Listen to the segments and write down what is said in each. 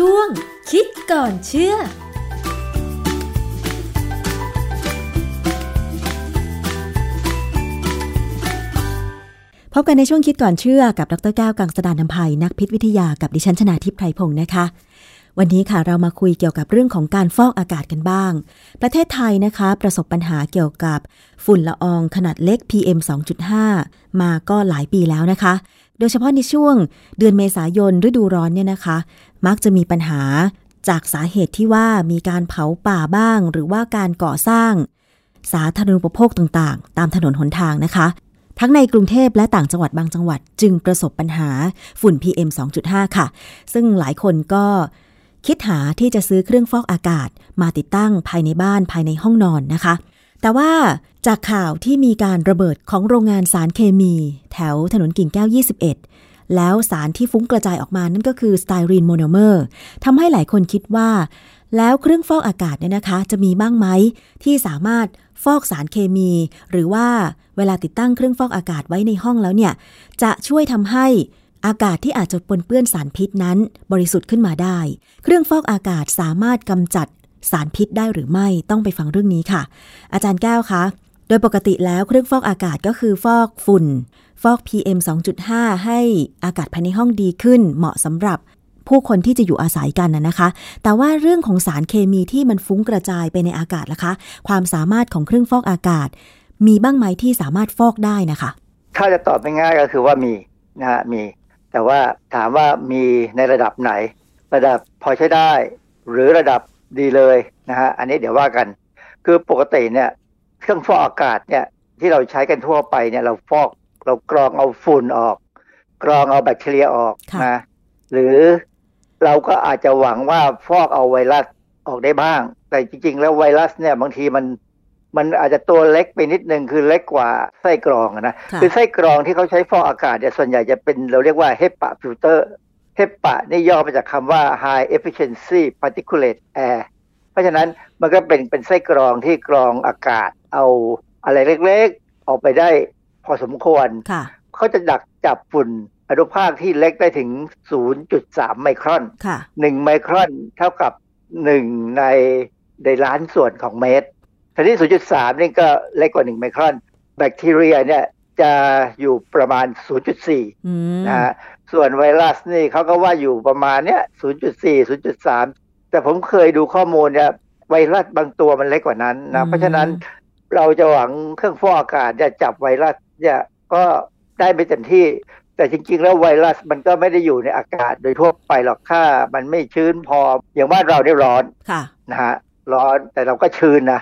ช่วง คิดก่อนเชื่อพบกันในช่วงคิดก่อนเชื่อกับดรแก้วกังสดานนภัยนักพิษวิทยากับดิฉันชนาทิพย์ไพรพงศ์นะคะ วันนี้ค่ะเรามาคุยเกี่ยวกับเรื่องของการฟอกอากาศกันบ้าง ประเทศไทยนะคะ ประสบปัญหาเกี่ยวกับฝุ่นละอองขนาดเล็ก PM 2.5 มาก็หลายปีแล้วนะคะ โดยเฉพาะในช่วงเดือนเมษายนฤดูร้อนเนี่ยนะคะ มักจะมีปัญหาจากสาเหตุที่ว่ามีการเผาป่าบ้าง หรือว่าการก่อสร้าง สาธารณูปโภคต่างๆ ตามถนนหนทางนะคะ ทั้งในกรุงเทพและต่างจังหวัดบางจังหวัด จึงประสบปัญหาฝุ่น PM 2.5 ค่ะ ซึ่งหลายคนก็คิดหาที่จะซื้อเครื่องฟอกอากาศ มาติดตั้งภายในบ้านภายในห้องนอนนะคะ แต่ว่าจากข่าวที่มีการระเบิดของโรงงานสารเคมี แถวถนนกิ่งแก้ว 21 แล้วสารที่ฟุ้งกระจายออกมานั่นก็คือสไตรีนโมโนเมอร์ทำให้หลายคนคิดว่า แล้วเครื่องฟอกอากาศเนี่ยนะคะ จะมีบ้างไหมที่สามารถฟอกสารเคมี หรือว่าเวลาติดตั้งเครื่องฟอกอากาศไว้ในห้องแล้วเนี่ย จะช่วยทำให้อากาศที่อาจจะปนเปื้อนสารพิษนั้น บริสุทธิ์ขึ้นมาได้ เครื่องฟอกอากาศสามารถกำจัดสารพิษได้หรือไม่ต้องไปฟังเรื่องนี้ค่ะ อาจารย์แก้วคะ โดยปกติแล้วเครื่องฟอกอากาศก็คือฟอกฝุ่น ฟอก PM 2.5 ให้อากาศภายในห้องดีขึ้น เหมาะสำหรับผู้คนที่จะอยู่อาศัยกันนะคะ แต่ว่าเรื่องของสารเคมีที่มันฟุ้งกระจายไปในอากาศล่ะคะ ความสามารถของเครื่องฟอกอากาศ มีบ้างไหมที่สามารถฟอกได้นะคะ ถ้าจะตอบง่ายๆก็คือว่ามีนะฮะมี แต่ว่าถามว่ามีในระดับไหน ระดับพอใช้ได้ หรือระดับดีเลยนะฮะอันนี้เดี๋ยวว่ากัน คือปกติเนี่ยเครื่องฟอกอากาศเนี่ยที่เราใช้กันทั่วไปเนี่ยเราฟอก เรากรองเอาฝุ่นออก กรองเอาแบคทีเรียออกค่ะนะหรือเราก็อาจจะหวังว่าฟอกเอาไวรัสออกได้บ้าง แต่จริง ๆ แล้วไวรัสเนี่ยบางทีมันมันอาจจะตัวเล็กไปนิดนึงคือเล็กกว่าไส้กรองอะนะค่ะคือไส้กรองที่เขาใช้ฟอกอากาศเนี่ยส่วนใหญ่จะเป็นเราเรียกว่า HEPA filter HEPA นี่ย่อมาจากคำว่า high efficiency particulate air เพราะฉะนั้นมันก็เป็นเป็นไส้กรองที่กรองอากาศเอาอะไรเล็กๆ ออกไปได้ พอสมควรค่ะเขาจะดักจับฝุ่นอนุภาคที่เล็กได้ถึง 0.3 ไมครอนค่ะ1ไมครอนเท่ากับ1ในในล้านส่วนของเมตรทีนี้ 0.3 นี่ก็เล็กกว่า1ไมครอน แบคทีเรียเนี่ยจะอยู่ประมาณ 0.4อืมนะฮะ ส่วนไวรัสนี่เขาก็ว่าอยู่ประมาณเนี้ย 0.4 0.3 แต่ผมเคยดูข้อมูลเนี่ยไวรัสบางตัวมันเล็กกว่านั้นนะ เพราะฉะนั้นเราจะหวังเครื่องฟอกอากาศจะจับไวรัส เนี่ยก็ได้ไม่เต็มที่ แต่จริง ๆ แล้วไวรัสมันก็ไม่ได้อยู่ในอากาศโดยทั่วไปหรอกถ้ามันไม่ชื้นพออย่างบ้านเราเนี่ยร้อนค่ะนะฮะร้อนแต่เราก็ชื้นนะ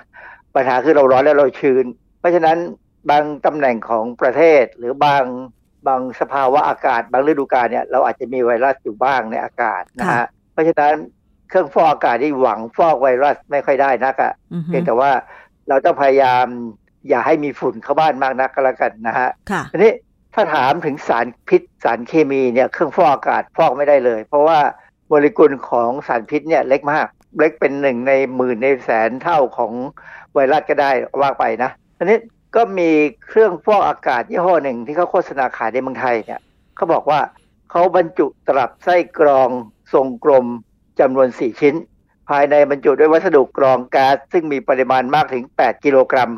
ปัญหาคือเราร้อนแล้วเราชื้น เพราะฉะนั้นบางตำแหน่งของประเทศหรือบางบางสภาวะอากาศ บางฤดูกาลเนี่ยเราอาจจะมีไวรัสอยู่บ้างในอากาศนะค่ะฮะเพราะฉะนั้นเครื่องฟอกอากาศที่หวังฟอกไวรัสไม่ค่อยได้นักอะอือฮึเพียงแต่ว่าเราต้องพยายาม อย่าให้มีฝุ่นเข้าบ้านมากนักก็แล้วกันนะฮะค่ะทีนี้ถ้าถามถึงสารพิษสารเคมีเนี่ยเครื่องฟอกอากาศฟอกไม่ได้เลย เพราะว่าโมเลกุลของสารพิษเนี่ยเล็กมาก เล็กเป็นหนึ่งในหมื่นในแสนเท่าของไวรัสก็ได้ว่าไปนะทีนี้ก็มีเครื่องฟอกอากาศยี่ห้อหนึ่งที่เขาโฆษณาขายในเมืองไทยเนี่ยเขาบอกว่าเขาบรรจุตลับไส้กรองทรงกลมจำนวน 4 ชิ้น ภายในบรรจุด้วยวัสดุกรองก๊าซซึ่งมีปริมาณมากถึง 8 กิโลกรัม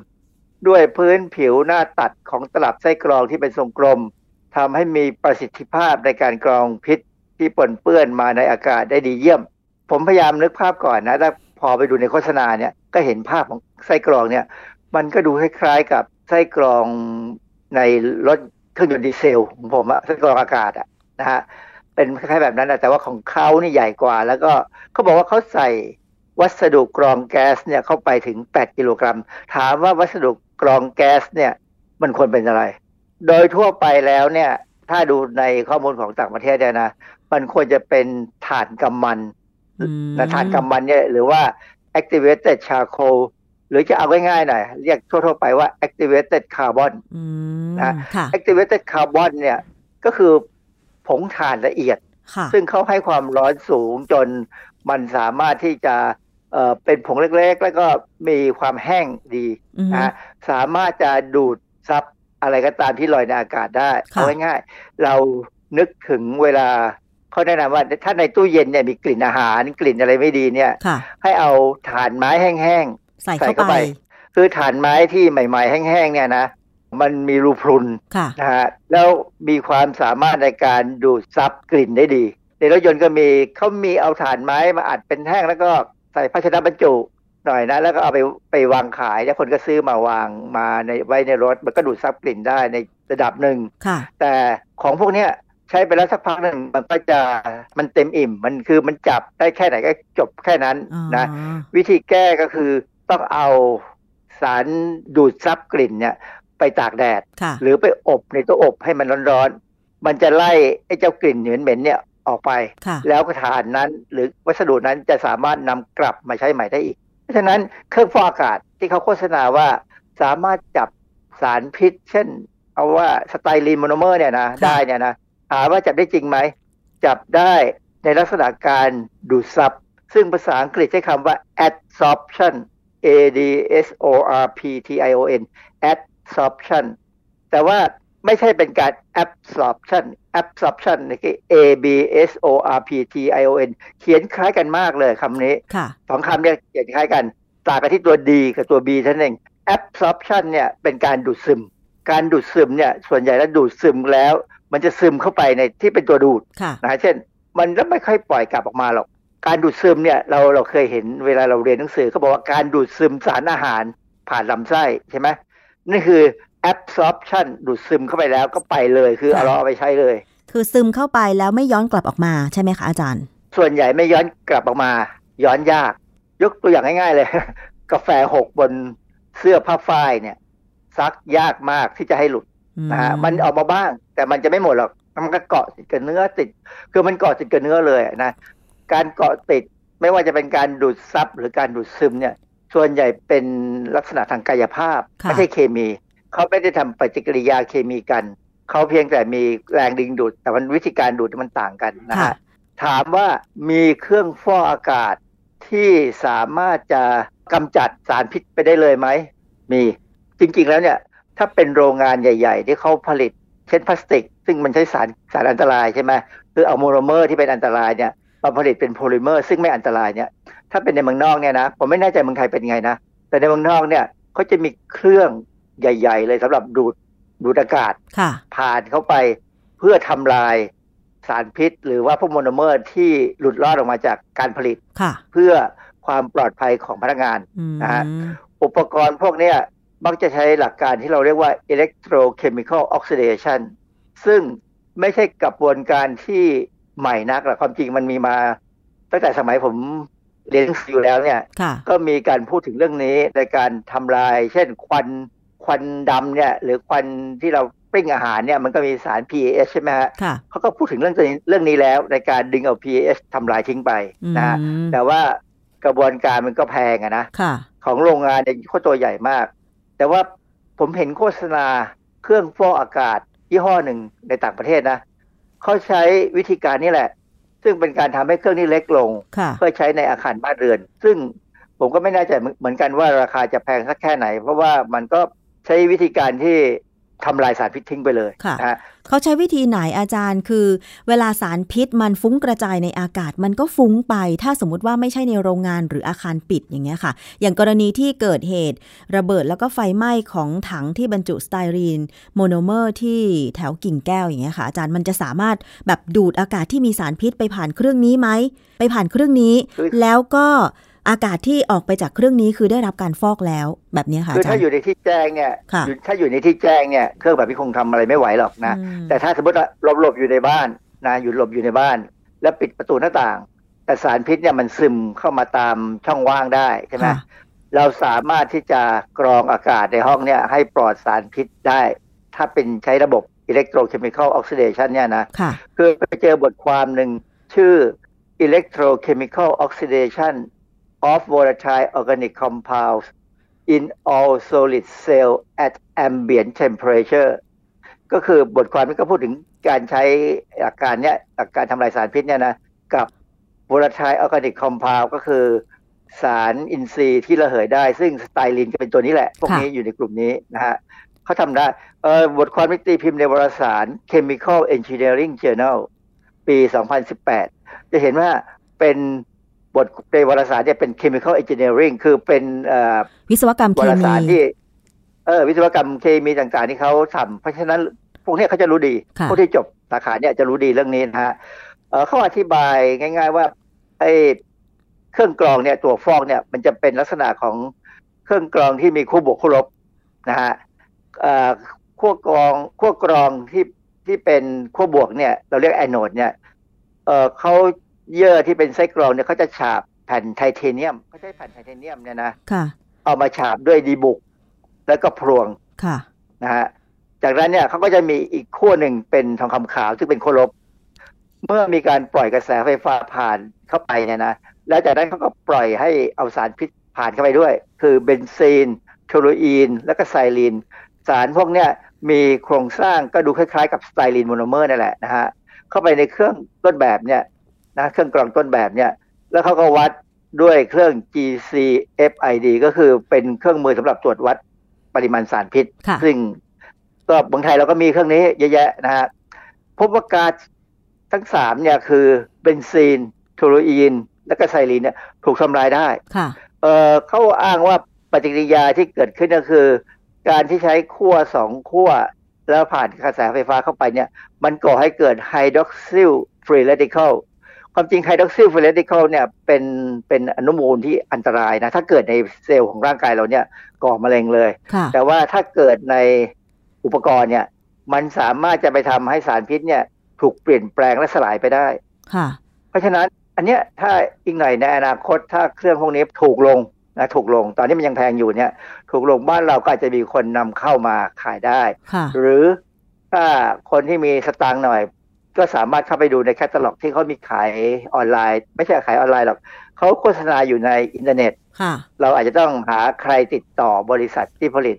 ด้วยพื้นผิวหน้าตัดของตลับไส้กรองที่เป็นทรงกลมทำให้มีประสิทธิภาพในการกรองพิษที่ปนเปื้อนมาในอากาศได้ดีเยี่ยม ผมพยายามนึกภาพก่อนนะถ้าพอไปดูในโฆษณาเนี่ยก็เห็นภาพของไส้กรองเนี่ย มันก็ดูคล้ายๆกับไส้กรองในรถเครื่องยนต์ดีเซลของผมอะไส้กรองอากาศอะนะฮะเป็นคล้ายๆแบบนั้นแต่ว่าของเขานี่ใหญ่กว่า แล้วก็เขาบอกว่าเขาใส่ วัสดุกรองแก๊สเนี่ยเข้าไปถึง 8 กิโลกรัม ถามว่าวัสดุกรองแก๊สเนี่ยมันควรเป็นอะไร โดยทั่วไปแล้วเนี่ยถ้าดูในข้อมูลของต่างประเทศเนี่ยนะ มันควรจะเป็นถ่านกำมันอืมนะถ่านกำมันเนี่ยหรือว่า activated charcoal หรือจะเอาง่ายๆหน่อย เรียกทั่วๆไปว่า activated carbon อืมนะค่ะ activated carbon เนี่ยก็คือผงถ่านละเอียดค่ะซึ่งเขาให้ความร้อนสูงจนมันสามารถที่จะ เอ่อเป็นผงเล็กๆ แล้วก็มีความแห้งดีอือฮึนะฮะสามารถจะดูดซับอะไรก็ตามที่ลอยในอากาศได้ค่ะเอาง่ายๆเรานึกถึงเวลาเขาแนะนำว่าถ้าในตู้เย็นเนี่ยมีกลิ่นอาหารกลิ่นอะไรไม่ดีเนี่ยค่ะให้เอาถ่านไม้แห้งใส่ใส่เข้าเข้าไปไปๆคือถ่านไม้ที่ใหม่ ๆ แห้งๆเนี่ยนะ มันมีรูพรุนค่ะนะฮะแล้วมีความสามารถในการดูดซับกลิ่นได้ดี ในรถยนต์ก็มีเขามีเอาถ่านไม้มาอัดเป็นแท่งแล้วก็ ใส่ภาชนะบรรจุหน่อยนะ แล้วก็เอาไปไปวางขาย แล้วคนก็ซื้อมาวางมาในไว้ในรถ มันก็ดูดซับกลิ่นได้ในระดับหนึ่งค่ะแต่ของพวกเนี้ยใช้ไปแล้วสักพักหนึ่งมันก็จะมันเต็มอิ่ม มันคือมันจับได้แค่ไหนก็จบแค่นั้นอ๋อนะวิธีแก้ก็คือต้องเอาสารดูดซับกลิ่นเนี่ย ไปตากแดดค่ะหรือไปอบในตู้อบให้มันร้อนๆมันจะไล่ไอ้เจ้ากลิ่นเหม็นๆเนี่ย ออกไปค่ะแล้วก็ถ่านนั้น หรือวัสดุนั้นจะสามารถนำกลับมาใช้ใหม่ได้อีก เพราะฉะนั้นเครื่องฟอกอากาศที่เขาโฆษณาว่าสามารถจับสารพิษ เช่น เอาว่าสไตรีนโมโนเมอร์เนี่ยนะค่ะได้เนี่ยนะถามว่าจับได้จริงไหม จับได้ในลักษณะการดูดซับซึ่งภาษาอังกฤษใช้คำว่า adsorption a d s o r p t i o n adsorption แต่ว่า ไม่ใช่เป็นการ absorption absorption นี่คือ a b s o r p t i o n เขียนคล้ายกันมากเลยคำนี้ค่ะสองคำเนี่ยเขียนคล้ายกันต่างกันที่ตัว D กับตัว B เท่านั้นเอง absorption เนี่ยเป็นการดูดซึม การดูดซึมเนี่ยส่วนใหญ่แล้วดูดซึมแล้ว มันจะซึมเข้าไปในที่เป็นตัวดูดค่ะนะฮะเช่น มันก็ไม่ค่อยปล่อยกลับออกมาหรอก การดูดซึมเนี่ยเราเราเคยเห็นเวลาเราเรียนหนังสือเขาบอกว่าการดูดซึมสารอาหารผ่านลำไส้ใช่ไหมนี่คือ absorption ดูดซึมเข้าไปแล้วก็ไปเลยคือเอาเราเอาไปใช้เลย คือซึมเข้าไปแล้วไม่ย้อนกลับออกมาใช่ไหมคะอาจารย์ ส่วนใหญ่ไม่ย้อนกลับออกมา ย้อนยาก ยกตัวอย่างง่ายๆเลย กาแฟหกบนเสื้อผ้าฝ้ายเนี่ย ซักยากมากที่จะให้หลุดนะฮะมันออกมาบ้าง แต่มันจะไม่หมดหรอกมันก็เกาะติดกับเนื้อติด คือมันเกาะติดกับเนื้อเลยนะการเกาะติดไม่ว่าจะเป็นการดูดซับหรือการดูดซึมเนี่ย ส่วนใหญ่เป็นลักษณะทางกายภาพค่ะไม่ใช่เคมี เขาไม่ได้ทำปฏิกิริยาเคมีกัน เขาเพียงแต่มีแรงดึงดูด แต่มันวิธีการดูดมันต่างกันนะค่ะฮะถามว่ามีเครื่องฟอกอากาศที่สามารถจะกำจัดสารพิษไปได้เลยไหม มีจริงๆแล้วเนี่ย ถ้าเป็นโรงงานใหญ่ ๆ ที่เขาผลิตเช่นพลาสติก ซึ่งมันใช้สารสารอันตรายใช่ไหมหรือเอาโมโนเมอร์ที่เป็นอันตรายเนี่ยมาผลิตเป็นโพลิเมอร์ ซึ่งไม่อันตรายเนี่ย ถ้าเป็นในเมืองนอกเนี่ยนะ ผมไม่แน่ใจเมืองไทยเป็นไงนะ แต่ในเมืองนอกเนี่ยเขาจะมีเครื่อง ใหญ่ ๆ เลยสำหรับดูดดูดอากาศค่ะผ่านเข้าไปเพื่อทำลายสารพิษ หรือว่าพวกโมโนเมอร์ที่หลุดรอดออกมาจากการผลิตค่ะเพื่อความปลอดภัยของพนักงานอืมนะฮะอุปกรณ์พวกเนี้ยมักจะใช้หลักการที่เราเรียกว่า electrochemical oxidation ซึ่งไม่ใช่กระบวนการที่ใหม่นักหรอกความจริงมันมีมา ตั้งแต่สมัยผมเรียนหนังสืออยู่แล้วเนี่ยค่ะก็มีการพูดถึงเรื่องนี้ในการทำลาย เช่นควัน ควันดำเนี่ย หรือควันที่เราปิ้งอาหารเนี่ยมันก็มีสาร PAS ใช่ไหมฮะค่ะเขาก็พูดถึงเรื่องนี้เรื่องนี้แล้วในการดึงเอา PAS ทำลายทิ้งไปอืมนะฮะแต่ว่ากระบวนการมันก็แพงอะนะค่ะของโรงงานเนี่ยเขาตัวใหญ่มาก แต่ว่าผมเห็นโฆษณาเครื่องฟอกอากาศยี่ห้อหนึ่งในต่างประเทศนะเขาใช้วิธีการนี้แหละ ซึ่งเป็นการทำให้เครื่องนี้เล็กลงค่ะเพื่อใช้ในอาคารบ้านเรือน ซึ่งผมก็ไม่แน่ใจเหมือนกันว่าราคาจะแพงสักแค่ไหน เพราะว่ามันก็ ใช้วิธีการที่ทำลายสารพิษทิ้งไปเลยค่ะนะฮะเขาใช้วิธีไหนอาจารย์คือ เวลาสารพิษมันฟุ้งกระจายในอากาศมันก็ฟุ้งไป ถ้าสมมุติว่าไม่ใช่ในโรงงานหรืออาคารปิดอย่างเงี้ยค่ะ อย่างกรณีที่เกิดเหตุระเบิดแล้วก็ไฟไหม้ของถังที่บรรจุสไตรีนโมโนเมอร์ที่แถวกิ่งแก้วอย่างเงี้ยค่ะอาจารย์มันจะสามารถแบบดูดอากาศที่มีสารพิษไปผ่านเครื่องนี้ไหมไปผ่านเครื่องนี้คือแล้วก็ อากาศที่ออกไปจากเครื่องนี้คือได้รับการฟอกแล้วแบบเนี้ยค่ะคืออาจารถ้าอยู่ในที่แจ้งเนี่ยค่ะอยู่ถ้าอยู่ในที่แจ้งเนี่ยเครื่องแบบนี้คงทำอะไรไม่ไหวหรอกนะอืมแต่ถ้าสมมติว่าหลบหลบอยู่ในบ้านนะอยู่หลบอยู่ในบ้าน แล้วปิดประตูหน้าต่าง แต่สารพิษเนี่ยมันซึมเข้ามาตามช่องว่างได้ใช่ไหมค่ะเราสามารถที่จะกรองอากาศในห้องเนี่ยให้ปลอดสารพิษได้ ถ้าเป็นใช้ระบบ electrochemical oxidation เนี่ยนะค่ะคือไปเจอบทความหนึ่งชื่อ electrochemical oxidation of volatile organic compounds in all solid cell at ambient temperature ก็คือบทความนี้ก็พูดถึงการใช้หลักการเนี้ยหลักการทำลายสารพิษเนี่ยนะกับ volatile organic compound ก็คือสารอินทรีย์ที่ระเหยได้ ซึ่งสไตรีนก็เป็นตัวนี้แหละ พวกค่ะนี้อยู่ในกลุ่มนี้นะฮะเขาทำได้เอ่อบทความนี้ตีพิมพ์ในวารสาร Chemical Engineering Journal ปี 2018 จะเห็นว่าเป็น บทในวารสารเนี่ยเป็น chemical engineering คือเป็นเอ่อวิศวกรรมเควารมีสารที่เออวิศวกรรมเคมีต่างๆที่เขาทำเพราะฉะนั้นพวกเนี้ยเขาจะรู้ดีค่ะพวกที่จบสาขาเนี่ยจะรู้ดีเรื่องนี้นะฮะเอ่อเขาอธิบายง่าย ๆ ว่าไอ้เครื่องกรองเนี่ยตัวฟอกเนี่ย มันจะเป็นลักษณะของเครื่องกรองที่มีคู่บวกคู่ลบนะฮะเอ่อขั้วกรองขั้วกรองที่ที่เป็นขั้วบวกเนี่ย เราเรียกแอนโนดเนี่ยเออเขา เยื่อที่เป็นไส้กรองเนี่ยเขาจะฉาบแผ่นไทเทเนียมเขาใช้แผ่นไทเทเนียมเนี่ยนะค่ะเอามาฉาบด้วยดีบุก แล้วก็พลวงค่ะนะฮะจากนั้นเนี่ยเขาก็จะมีอีกขั้วหนึ่งเป็นทองคำขาวซึ่งเป็นขั้วลบเมื่อมีการปล่อยกระแสไฟฟ้าผ่านเข้าไปเนี่ยนะแล้วจากนั้นเขาก็ปล่อยให้เอาสารพิษผ่านเข้าไปด้วย คือเบนซีนโทลูอีน และก็ไซลีนสารพวกเนี้ยมีโครงสร้างก็ดูคล้ายๆ กับสไตรีนโมโนเมอร์นั่นแหละนะฮะเข้าไปในเครื่องต้นแบบเนี่ย นะเครื่องกรองต้นแบบเนี่ย แล้วเขาก็วัดด้วยเครื่อง GCFID ก็คือเป็นเครื่องมือสำหรับตรวจวัดปริมาณสารพิษค่ะซึ่งก็บางไทยเราก็มีเครื่องนี้เยอะแยะนะฮะพบว่าก๊าซทั้งสามเนี่ยคือเบนซีนโทลูอีน และก็ไซลีนเนี่ยถูกทำลายได้ค่ะเออเขาอ้างว่าปฏิกิริยาที่เกิดขึ้นก็คือ การที่ใช้ขั้วสองขั้ว แล้วผ่านกระแสไฟฟ้าเข้าไปเนี่ย มันก่อให้เกิด hydroxyl free radical ความจริง hydroxyl free radical เนี่ยเป็นเป็นอนุมูลที่อันตรายนะ ถ้าเกิดในเซลล์ของร่างกายเราเนี่ยก่อมะเร็งเลยค่ะแต่ว่าถ้าเกิดในอุปกรณ์เนี่ย มันสามารถจะไปทำให้สารพิษเนี่ย ถูกเปลี่ยนแปลงและสลายไปได้ค่ะ เพราะฉะนั้นอันเนี้ยถ้าอีกหน่อยในอนาคตถ้าเครื่องพวกนี้ถูกลงนะถูกลงตอนนี้มันยังแพงอยู่เนี่ย ถูกลงบ้านเราก็อาจจะมีคนนำเข้ามาขายได้ค่ะหรือถ้าคนที่มีสตางค์หน่อย ก็สามารถเข้าไปดูในแคตตาล็อกที่เขามีขายออนไลน์ ไม่ใช่ขายออนไลน์หรอกเขาโฆษณาอยู่ในอินเทอร์เน็ตค่ะเราอาจจะต้องหาใครติดต่อบริษัทที่ผลิต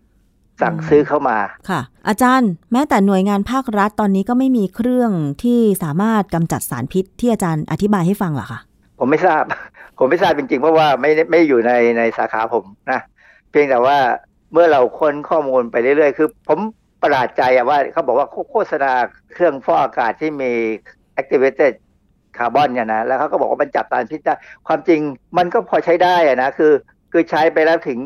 สั่งอืมซื้อเข้ามาค่ะ อาจารย์ แม้แต่หน่วยงานภาครัฐตอนนี้ก็ไม่มีเครื่องที่สามารถกำจัดสารพิษที่อาจารย์อธิบายให้ฟังเหรอคะผมไม่ทราบ ผมไม่ทราบจริงๆ เพราะว่าไม่ได้ไม่ได้อยู่ในในสาขาผมนะ เพียงแต่ว่าเมื่อเราค้นข้อมูลไปเรื่อยๆ คือ ผม ประหลาดใจอะว่าเขาบอกว่าโฆษณาเครื่องฟอกอากาศที่มี activated คาร์บอนเนี่ยนะแล้วเขาก็บอกว่ามันจับสารพิษได้ความจริงมันก็พอใช้ได้อะนะคือ คือใช้ไปแล้วถึง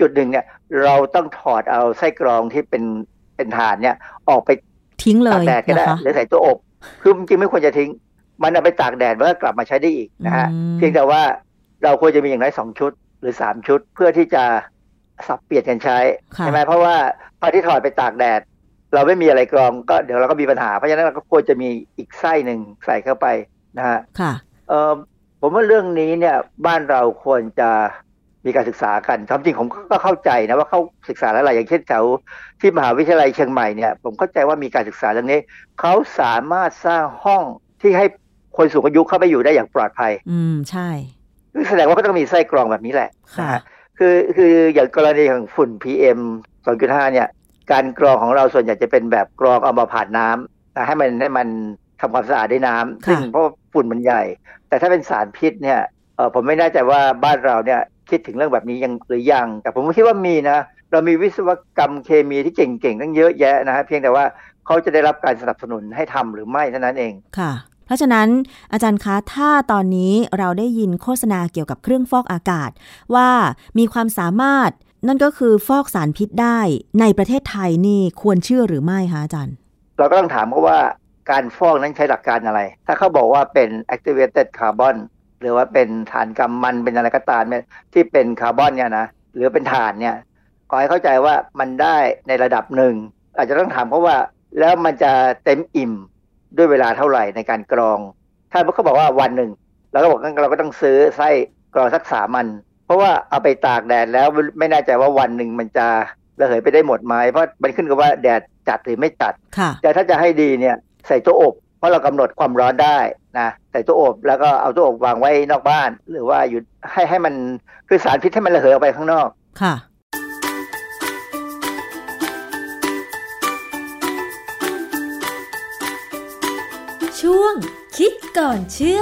จุดหนึ่งเนี่ย เราต้องถอดเอาไส้กรองที่เป็นเป็นถ่านเนี่ย ออกไปทิ้งเลตากยแดดก็นะได้คะหรือใส่ตัวอบ คือจริงๆไม่ควรจะทิ้ง มันเอาไปตากแดดมันก็กลับมาใช้ได้อีกนะฮะอืมเพียงแต่ว่าเราควรจะมีอย่างน้อยสองชุดหรือสามชุด เพื่อที่จะ สับเปลี่ยนกันใช้ค่ะใช่ไหมเพราะว่าพอที่ถอดไปตากแดด เราไม่มีอะไรกรองก็เดี๋ยวเราก็มีปัญหา เพราะฉะนั้นเราก็ควรจะมีอีกไส้หนึ่งใส่เข้าไปนะฮะค่ะเออผมว่าเรื่องนี้เนี่ยบ้านเราควรจะมีการศึกษากันความจริงผมก็เข้าใจนะว่าเขาศึกษาแล้วหลายอย่างเช่นแถวที่มหาวิทยาลัยเชียงใหม่เนี่ยผมเข้าใจว่ามีการศึกษาเรื่องนี้เขาสามารถสร้างห้องที่ให้คนสูงอายุเข้าไปอยู่ได้อย่างปลอดภัย อืมใช่คือแสดงว่าก็ต้องมีไส้กรองแบบนี้แหละ ค่ะนะฮะคือคืออย่างกรณีของฝุ่น PM 2.5 เนี่ย การกรองของเราส่วนใหญ่จะเป็นแบบกรองเอามาผ่านน้ำนะให้มันให้มันทำความสะอาดด้วยน้ำค่ะซึ่งเพราะว่าฝุ่นมันใหญ่ แต่ถ้าเป็นสารพิษเนี่ยเออผมไม่แน่ใจว่าบ้านเราเนี่ยคิดถึงเรื่องแบบนี้ยังหรือยัง แต่ผมคิดว่ามีนะ เรามีวิศวกรรมเคมีที่เก่งๆตั้งเยอะแยะนะฮะเพียงแต่ว่าเขาจะได้รับการสนับสนุนให้ทำหรือไม่เท่านั้นเองค่ะ เพราะฉะนั้นอาจารย์คะถ้าตอนนี้เราได้ยินโฆษณาเกี่ยวกับเครื่องฟอกอากาศ ว่ามีความสามารถนั่นก็คือฟอกสารพิษได้ในประเทศไทยนี่ควรเชื่อหรือไม่คะอาจารย์ เราก็ต้องถามเขาว่าการฟอกนั้นใช้หลักการอะไร ถ้าเขาบอกว่าเป็น activated carbon หรือว่าเป็นถ่านกำมันเป็นอะไรก็ตามที่เป็นคาร์บอนเนี่ยนะหรือเป็นถ่านเนี่ยขอให้เข้าใจว่ามันได้ในระดับหนึ่ง อาจจะต้องถามเขาว่าแล้วมันจะเต็มอิ่ม ด้วยเวลาเท่าไหร่ในการกรอง ถ้าเขาบอกว่าวันหนึ่งเราก็บอกงั้นเราก็ต้องซื้อไส้กรองสักสามมัน เพราะว่าเอาไปตากแดดแล้วไม่แน่ใจว่าวันหนึ่งมันจะระเหยไปได้หมดไหมเพราะมันขึ้นกับว่าแดดจัดหรือไม่จัดค่ะแต่ถ้าจะให้ดีเนี่ยใส่ตู้อบ เพราะเรากำหนดความร้อนได้นะใส่ตู้อบแล้วก็เอาตู้อบวางไว้นอกบ้าน หรือว่าอยู่ให้ให้มันคือสารพิษให้มันระเหยออกไปข้างนอกค่ะ คิดก่อนเชื่อ